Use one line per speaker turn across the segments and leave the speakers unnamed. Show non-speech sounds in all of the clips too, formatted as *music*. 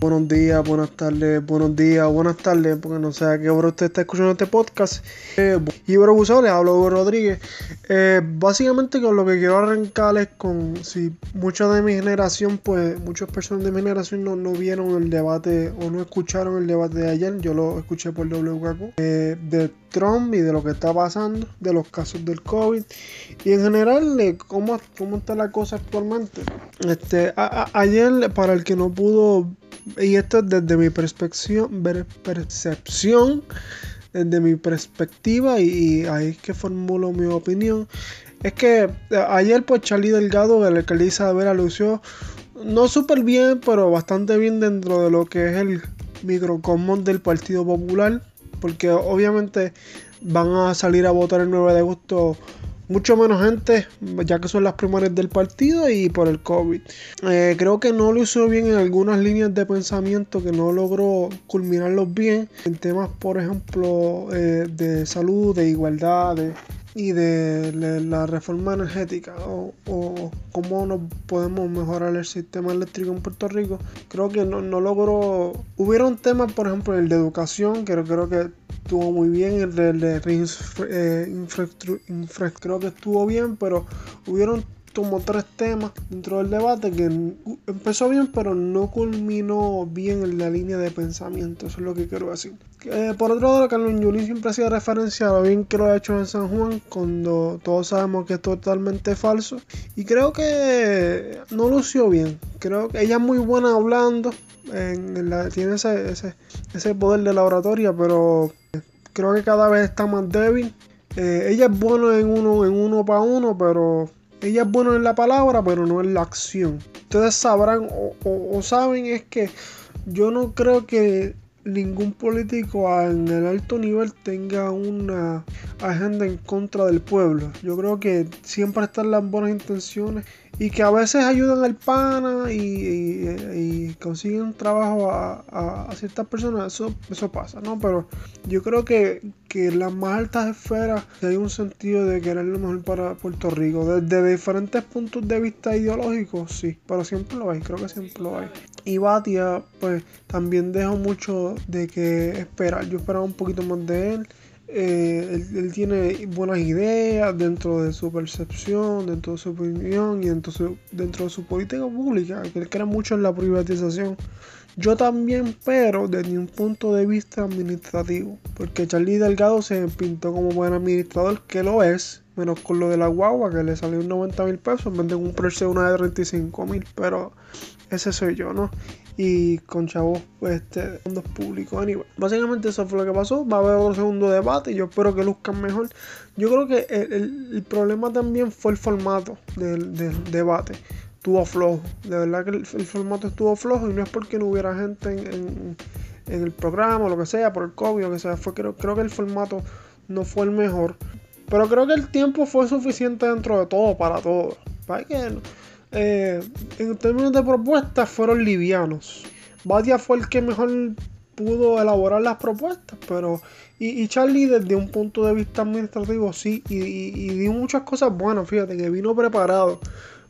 Buenos días, buenas tardes, buenos días, buenas tardes, porque no sé a qué hora usted está escuchando este podcast. Eh, y bueno, le hablo de Rodríguez. Eh, básicamente con lo que quiero arrancar es con si mucha de mi generación, pues muchas personas de mi generación no, no vieron el debate o no escucharon el debate de ayer, yo lo escuché por WKQ, eh, de Trump y de lo que está pasando, de los casos del COVID y en general cómo, cómo está la cosa actualmente. Este, ayer, para el que no pudo y esto es desde mi percepción, percepción desde mi perspectiva y, ahí es que formulo mi opinión. Es que eh, ayer pues Charlie Delgado, el alcalde de Isabela, lució no súper bien, pero bastante bien dentro de lo que es el microcosmos del Partido Popular, porque obviamente van a salir a votar el 9 de agosto mucho menos gente, ya que son las primarias del partido y por el COVID. Eh, creo que no lo hizo bien en algunas líneas de pensamiento, que no logró culminarlos bien en temas, por ejemplo, eh, de salud, de igualdad, y de, la reforma energética o, cómo nos podemos mejorar el sistema eléctrico en Puerto Rico. Creo que no, no logró. Hubieron temas, por ejemplo, el de educación, que creo que estuvo muy bien, el de, eh, creo que estuvo bien, pero hubieron como tres temas dentro del debate que empezó bien, pero no culminó bien en la línea de pensamiento. Eso es lo que quiero decir. Eh, por otro lado, Carlos Yulín siempre hacía referencia a lo bien que lo ha hecho en San Juan, cuando todos sabemos que es totalmente falso. Y creo que no lució bien. Creo que ella es muy buena hablando, en la, tiene ese, poder de la oratoria, pero creo que cada vez está más débil. Eh, ella es buena en uno, en uno para uno, pero ella es buena en la palabra, pero no en la acción. Ustedes sabrán o saben es que yo no creo que ningún político en el alto nivel tenga una agenda en contra del pueblo. Yo creo que siempre están las buenas intenciones y que a veces ayudan al pana y, consiguen trabajo a, ciertas personas, eso, eso pasa, ¿no? Pero yo creo que, que en las más altas esferas hay un sentido de querer lo mejor para Puerto Rico, desde diferentes puntos de vista ideológicos, sí, pero siempre lo hay, creo que siempre lo hay. Y Batia, pues también dejo mucho de que esperar, yo esperaba un poquito más de él. Eh, él, tiene buenas ideas dentro de su percepción, dentro de su opinión y dentro, dentro de su política pública, que él cree mucho en la privatización. Yo también, pero desde un punto de vista administrativo, porque Charlie Delgado se pintó como buen administrador, que lo es, menos con lo de la guagua, que le salió 90 mil pesos en vez de comprarse una de 35 mil, pero ese soy yo, ¿no? Y con chavos este, fondos públicos. Anyway, básicamente eso fue lo que pasó. Va a haber otro segundo debate yo espero que luzcan mejor. Yo creo que el, problema también fue el formato del, debate. Estuvo flojo. De verdad que el, formato estuvo flojo y no es porque no hubiera gente en, el programa o lo que sea, por el COVID o lo que sea. Fue, creo, creo que el formato no fue el mejor. Pero creo que el tiempo fue suficiente dentro de todo para todo. Para que eh, en términos de propuestas, fueron livianos. Batia fue el que mejor pudo elaborar las propuestas, pero. Y, Charlie, desde un punto de vista administrativo, sí, y, y, dio muchas cosas buenas, fíjate, que vino preparado.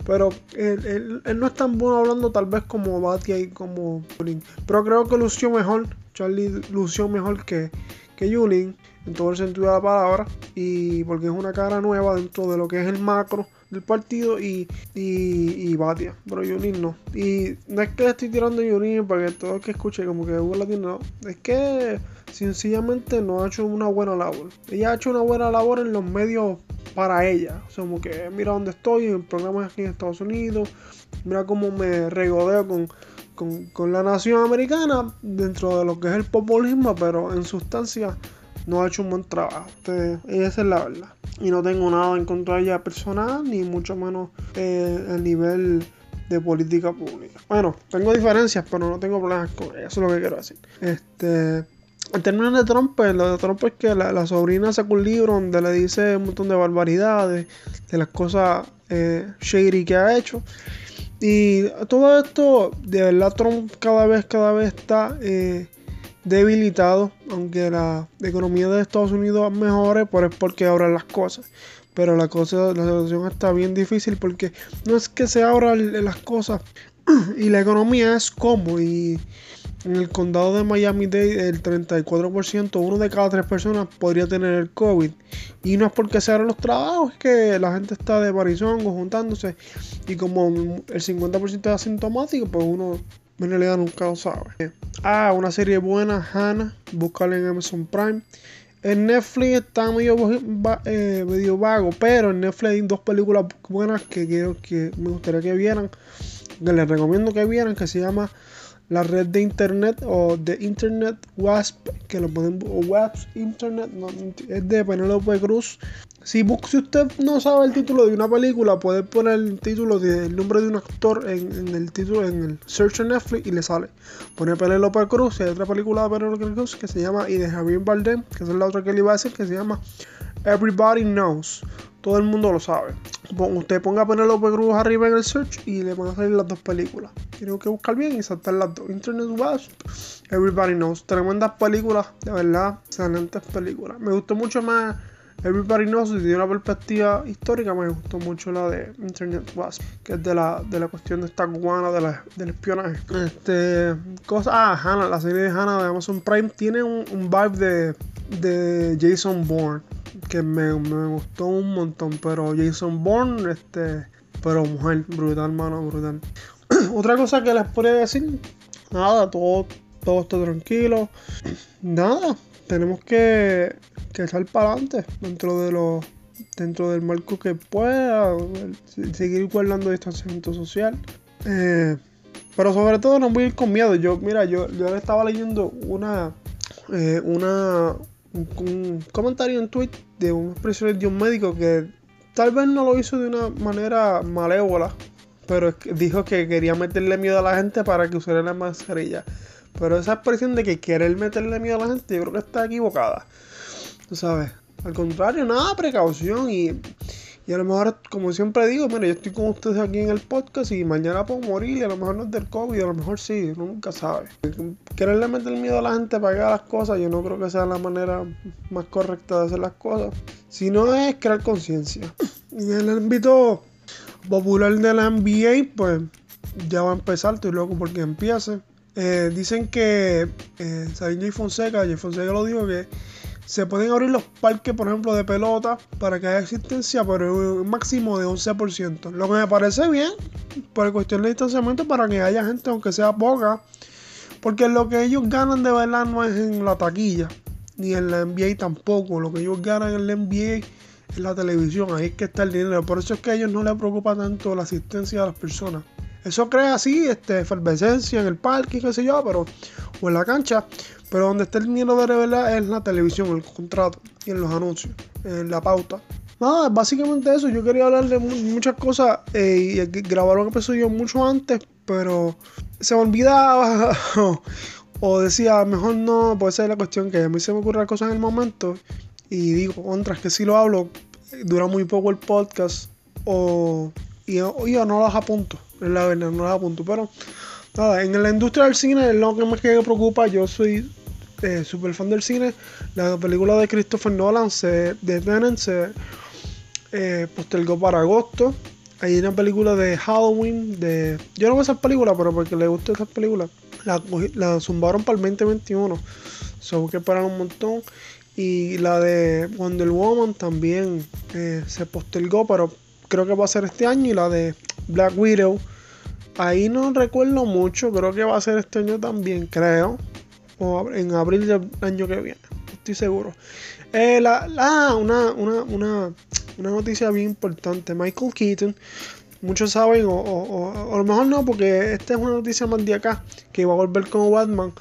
Pero él, no es tan bueno hablando, tal vez como Batia y como Yulin. Pero creo que lució mejor. Charlie lució mejor que, que en todo el sentido de la palabra. Y porque es una cara nueva dentro de lo que es el macro del partido y, y, Batia, pero Yunin no. Y no es que estoy tirando Yunin porque todo el que escuche como que Hugo Latino, no. Es que sencillamente no ha hecho una buena labor. Ella ha hecho una buena labor en los medios para ella. O sea, como que mira dónde estoy, en programas aquí en Estados Unidos, mira cómo me regodeo con, con, con la nación americana dentro de lo que es el populismo, pero en sustancia no ha hecho un buen trabajo. esa es la verdad. Y no tengo nada en contra de ella personal, ni mucho menos eh, a nivel de política pública. Bueno, tengo diferencias, pero no tengo problemas con ella. Eso es lo que quiero decir. Este. En términos de Trump, pues, lo de Trump es que la, sobrina sacó un libro donde le dice un montón de barbaridades, de las cosas eh, shady que ha hecho. Y todo esto, de verdad, Trump cada vez, cada vez está eh, debilitado, aunque la economía de Estados Unidos mejore, pero es porque abran las cosas. Pero la cosa, la situación está bien difícil porque no es que se abran las cosas *clears throat* y la economía es como y en el condado de Miami-Dade el 34%, uno de cada tres personas podría tener el COVID. Y no es porque se abran los trabajos, es que la gente está de parizongo juntándose. Y como el 50% es asintomático, pues uno en realidad nunca lo sabe. Ah, una serie buena, Hannah, búscala en Amazon Prime. En Netflix está medio, eh, medio vago, pero en Netflix hay dos películas buenas que que me gustaría que vieran. Que les recomiendo que vieran, que se llama la red de internet o de internet WASP, que lo pueden o WASP Internet, es de Penelope Cruz. Si, si usted no sabe el título de una película, puede poner el título del nombre de un actor en, el título, en el search en Netflix y le sale. Pone Penelope Cruz y hay otra película de Penelope Cruz que se llama y de Javier Bardem, que es la otra que le iba a decir, que se llama Everybody Knows. Todo el mundo lo sabe. Usted ponga Penelope Cruz arriba en el search y le van a salir las dos películas. Tiene que buscar bien y saltar las dos. Internet Wasp, Everybody Knows. Tremendas películas, de verdad, excelentes películas. Me gustó mucho más Everybody Knows y una perspectiva histórica. Me gustó mucho la de Internet Wasp, que es de la, de la cuestión de esta cubana de la, del espionaje. Este, cosa, ah, Hannah, la serie de Hannah de Amazon Prime tiene un, un vibe de, de Jason Bourne que me, gustó un montón. Pero Jason Bourne, este, pero mujer, brutal, mano, brutal. *clears throat* Otra cosa que les podría decir, nada, todo, todo está tranquilo. Nada, tenemos que, que echar para adelante dentro de los dentro del marco que pueda, seguir guardando distanciamiento social. Eh, pero sobre todo no voy a ir con miedo. Yo, mira, yo, yo estaba leyendo una, eh, una, un, comentario en tweet de un expresión de un médico que tal vez no lo hizo de una manera malévola, pero dijo que quería meterle miedo a la gente para que usara la mascarilla. Pero esa expresión de que querer meterle miedo a la gente, yo creo que está equivocada. Tú sabes, al contrario, nada, precaución y y a lo mejor, como siempre digo, mira, yo estoy con ustedes aquí en el podcast y mañana puedo morir y a lo mejor no es del COVID, a lo mejor sí, nunca sabe. Quererle meter miedo a la gente para que haga las cosas, yo no creo que sea la manera más correcta de hacer las cosas. Si no es crear conciencia. En el ámbito popular de la NBA, pues ya va a empezar, estoy loco porque empiece. Eh, dicen que eh, J. Fonseca, J. Fonseca lo dijo que se pueden abrir los parques, por ejemplo, de pelota para que haya existencia, pero un máximo de 11%. Lo que me parece bien, por cuestión de distanciamiento, para que haya gente, aunque sea poca. Porque lo que ellos ganan de verdad no es en la taquilla, ni en la NBA tampoco. Lo que ellos ganan en la NBA es la televisión, ahí es que está el dinero. Por eso es que a ellos no les preocupa tanto la asistencia de las personas. Eso crea así, este, efervescencia en el parque, qué sé yo, pero, o en la cancha. Pero donde está el dinero de verdad es la televisión, el contrato y en los anuncios, en la pauta. Nada, básicamente eso. Yo quería hablar de muchas cosas eh, y grabar un episodio mucho antes, pero se me olvidaba *laughs* o, decía, mejor no, puede ser la cuestión que a mí se me ocurren cosas en el momento y digo, contras que si lo hablo, dura muy poco el podcast o y yo, no las apunto, es la verdad, no las apunto, pero nada, en la industria del cine es lo que más me preocupa, yo soy eh, super fan del cine. La película de Christopher Nolan se, de Tenet se eh, postergó para agosto. Hay una película de Halloween. de Yo no veo esa película, pero porque le gusta esa película. La, la zumbaron para el 2021. So que esperar un montón. Y la de Wonder Woman también eh, se postergó, pero creo que va a ser este año. Y la de Black Widow. Ahí no recuerdo mucho, creo que va a ser este año también, creo o en abril del año que viene. Estoy seguro. Eh, la, una, una, una, una, noticia bien importante. Michael Keaton, muchos saben, o, o, a lo mejor no, porque esta es una noticia más de acá, que va a volver como Batman.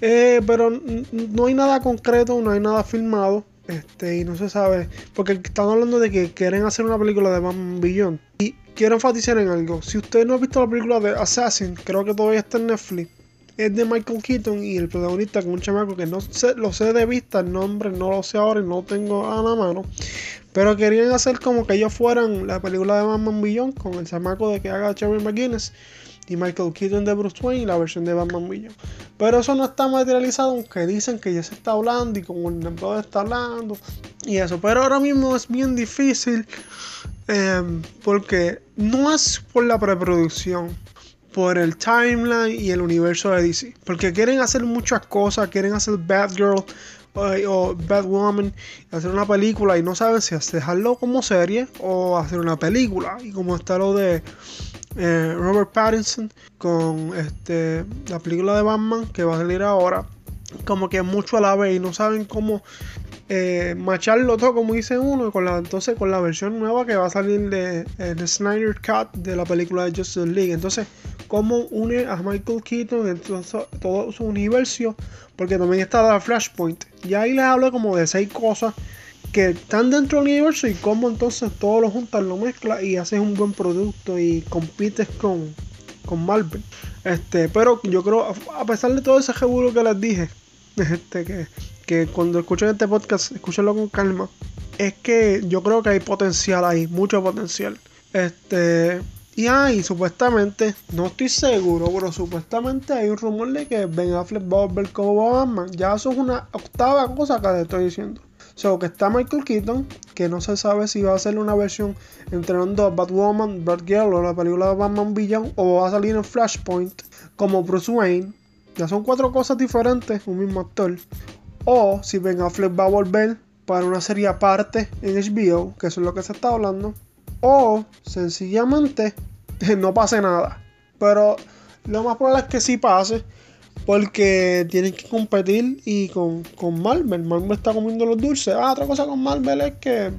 Eh, pero no hay nada concreto, no hay nada filmado. Este, y no se sabe. Porque están hablando de que quieren hacer una película de Batman Billón. Y quiero enfatizar en algo. Si usted no ha visto la película de Assassin, creo que todavía está en Netflix es de Michael Keaton y el protagonista con un chamaco que no sé, lo sé de vista, el nombre no lo sé ahora y no tengo a la mano. Pero querían hacer como que ellos fueran la película de Batman Billón con el chamaco de que haga Cherry McGuinness. Y Michael Keaton de Bruce Wayne y la versión de Batman William. Pero eso no está materializado, aunque dicen que ya se está hablando y como el empleado está hablando y eso. Pero ahora mismo es bien difícil em, porque no es por la preproducción, por el timeline y el universo de DC. Porque quieren hacer muchas cosas, quieren hacer Batgirl o Batwoman, hacer una película y no saben si dejarlo como serie o hacer una película. Y como está lo de eh, Robert Pattinson con este, la película de Batman que va a salir ahora, como que mucho a la vez y no saben cómo eh, macharlo todo como dice uno con la entonces con la versión nueva que va a salir de, de Snyder Cut de la película de Justice League entonces cómo une a Michael Keaton en todo, su universo porque también está la Flashpoint y ahí les hablo como de seis cosas que están dentro del universo y cómo entonces todo lo juntas, lo mezclas y haces un buen producto y compites con, con Marvel. Este, pero yo creo, a pesar de todo ese seguro que les dije, *laughs* este, que, que cuando escuchen este podcast, escúchenlo con calma, es que yo creo que hay potencial ahí, mucho potencial. Este, y ahí, supuestamente, no estoy seguro, pero supuestamente hay un rumor de que Ben Affleck va a volver como Batman. Ya eso es una octava cosa que les estoy diciendo. So, que está Michael Keaton, que no se sabe si va a ser una versión entrenando a Batwoman, Batgirl o la película de Batman Billion o va a salir en Flashpoint como Bruce Wayne. Ya son cuatro cosas diferentes, un mismo actor. O si Ben Affleck va a volver para una serie aparte en HBO, que eso es lo que se está hablando. O sencillamente *laughs* no pase nada. Pero lo más probable es que sí pase. Porque tienen que competir y con, con Marvel. Marvel está comiendo los dulces. Ah, otra cosa con Marvel es que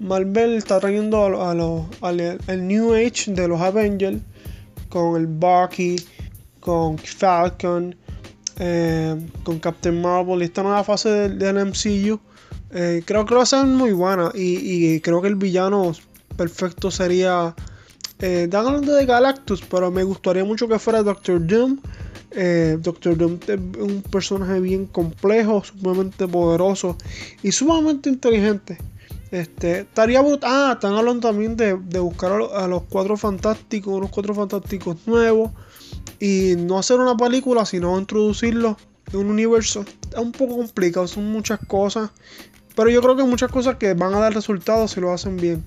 Marvel está trayendo a, al, New Age de los Avengers. Con el Bucky, con Falcon, eh, con Captain Marvel. Y esta nueva fase del, MCU. Eh, creo que a ser muy buena. Y, creo que el villano perfecto sería. Eh, hablando de Galactus, pero me gustaría mucho que fuera Doctor Doom. Eh, Doctor Doom es un personaje bien complejo, sumamente poderoso y sumamente inteligente. Este, estaría Ah, están hablando también de, buscar a los, cuatro fantásticos, unos cuatro fantásticos nuevos. Y no hacer una película, sino introducirlos en un universo. Es un poco complicado, son muchas cosas. Pero yo creo que muchas cosas que van a dar resultados si lo hacen bien.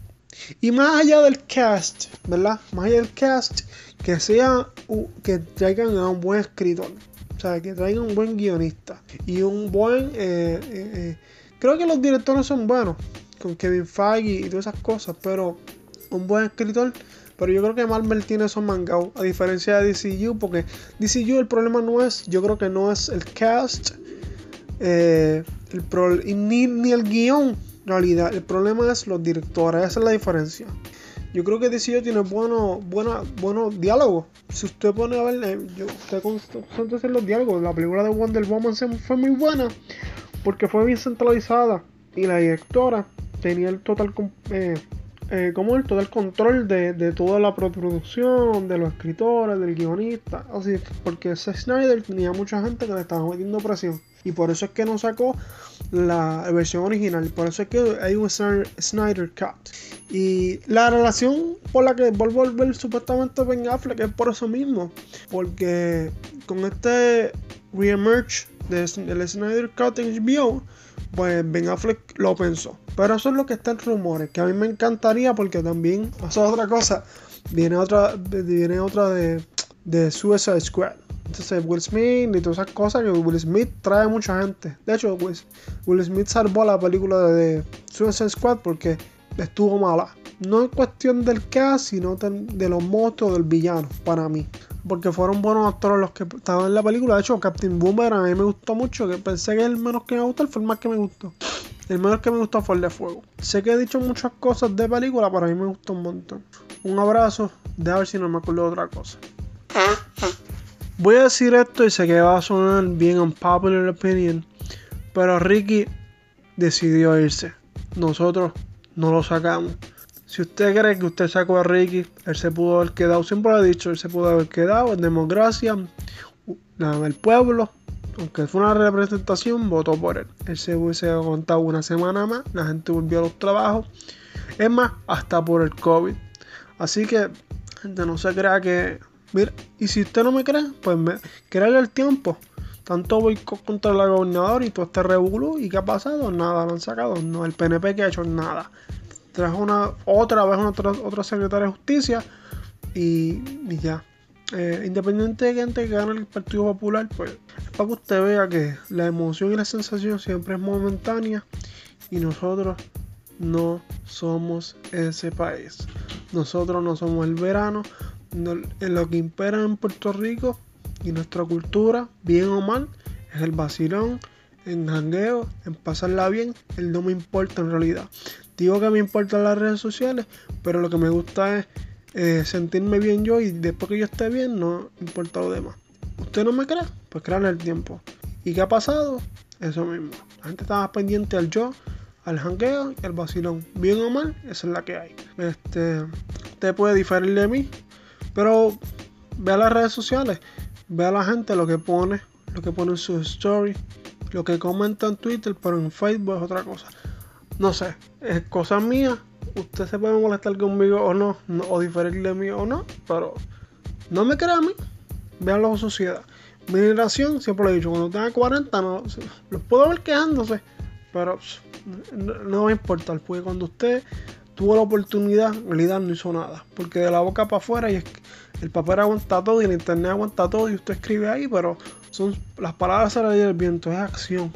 Y más allá del cast, ¿verdad? Más allá del cast, que sea que traigan a un buen escritor. O sea, que traigan un buen guionista. Y un buen. Eh, eh, eh, creo que los directores son buenos. Con Kevin Feige y todas esas cosas. Pero un buen escritor. Pero yo creo que Marvel tiene esos mangados. A diferencia de DCU. Porque DCU el problema no es. Yo creo que no es el cast. el ni, ni el guion realidad. El problema es los directores, esa es la diferencia. Yo creo que DCU tiene buenos bueno, bueno diálogos. Si usted pone a ver, eh, yo, usted hacer los diálogos. La película de Wonder Woman fue muy buena porque fue bien centralizada y la directora tenía el total eh, eh, como el total control de, de, toda la producción, de los escritores, del guionista, así porque Zack Snyder tenía mucha gente que le estaba metiendo presión. Y por eso es que no sacó la versión original, por eso es que hay un Snyder Cut. Y la relación por la que vuelvo a volver supuestamente Ben Affleck es por eso mismo, porque con este reemerge del Snyder Cut en HBO pues Ben Affleck lo pensó. Pero eso es lo que está en rumores, que a mí me encantaría porque también, eso es otra cosa, viene otra, viene otra de, de Suicide Squad. Entonces Will Smith y todas esas cosas que Will Smith trae mucha gente. De hecho, Will Smith salvó la película de, Suicide Squad porque estuvo mala. No es cuestión del cast, sino de los monstruos del villano, para mí porque fueron buenos actores los que estaban en la película. De hecho, Captain Boomerang a mí me gustó mucho, que pensé que el menos que me gustó, fue el más que me gustó. El menos que me gustó fue el de fuego. Sé que he dicho muchas cosas de película, pero a mí me gustó un montón. Un abrazo, de a ver si no me acuerdo de otra cosa. Voy a decir esto y sé que va a sonar bien unpopular opinion, pero Ricky decidió irse. Nosotros no lo sacamos. Si usted cree que usted sacó a Ricky, él se pudo haber quedado, siempre lo he dicho, él se pudo haber quedado en democracia, el pueblo, aunque fue una representación, votó por él. Él se hubiese aguantado una semana más, la gente volvió a los trabajos, es más, hasta por el COVID. Así que, gente, no se crea que Mira, y si usted no me cree, pues me, créale el tiempo. Tanto voy contra la gobernadora y todo este revolú. ¿Y qué ha pasado? Nada, lo han sacado. No, el PNP que ha hecho nada. Trajo una, otra vez una otra, otra secretaria de justicia y, ya. Eh, independiente de que gane el Partido Popular, pues es para que usted vea que la emoción y la sensación siempre es momentánea y nosotros no somos ese país. Nosotros no somos el verano. en lo que impera en Puerto Rico y nuestra cultura, bien o mal, es el vacilón, en jangueo, en pasarla bien. Él no me importa en realidad. Digo que me importan las redes sociales, pero lo que me gusta es eh, sentirme bien yo y después que yo esté bien, no importa lo demás. ¿Usted no me cree? Pues crean el tiempo. ¿Y qué ha pasado? Eso mismo. La gente estaba pendiente al yo, al jangueo y al vacilón. Bien o mal, esa es la que hay. Este, usted puede diferir de mí, pero vea las redes sociales, vea a la gente lo que pone, lo que pone en su story, lo que comenta en Twitter, pero en Facebook es otra cosa. No sé, es cosa mía. Usted se puede molestar conmigo o no, o diferir de mí o no, pero no me crea a mí, vean la sociedad. Mi generación, siempre lo he dicho, cuando tenga 40, no, los puedo ver quejándose, pero no, no va a importar, porque cuando usted tuvo la oportunidad, en no hizo nada, porque de la boca para afuera y el papel aguanta todo y el internet aguanta todo y usted escribe ahí, pero son las palabras se le el viento, es acción,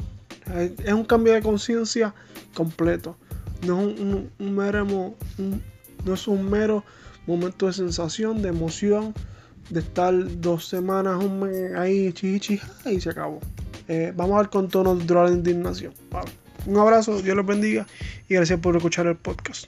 es un cambio de conciencia completo no es un, mero, no es un mero momento de sensación, de emoción, de estar dos semanas, un mes ahí chichi y se acabó. Eh, vamos a ver con tono de indignación. Un abrazo, Dios los bendiga y gracias por escuchar el podcast.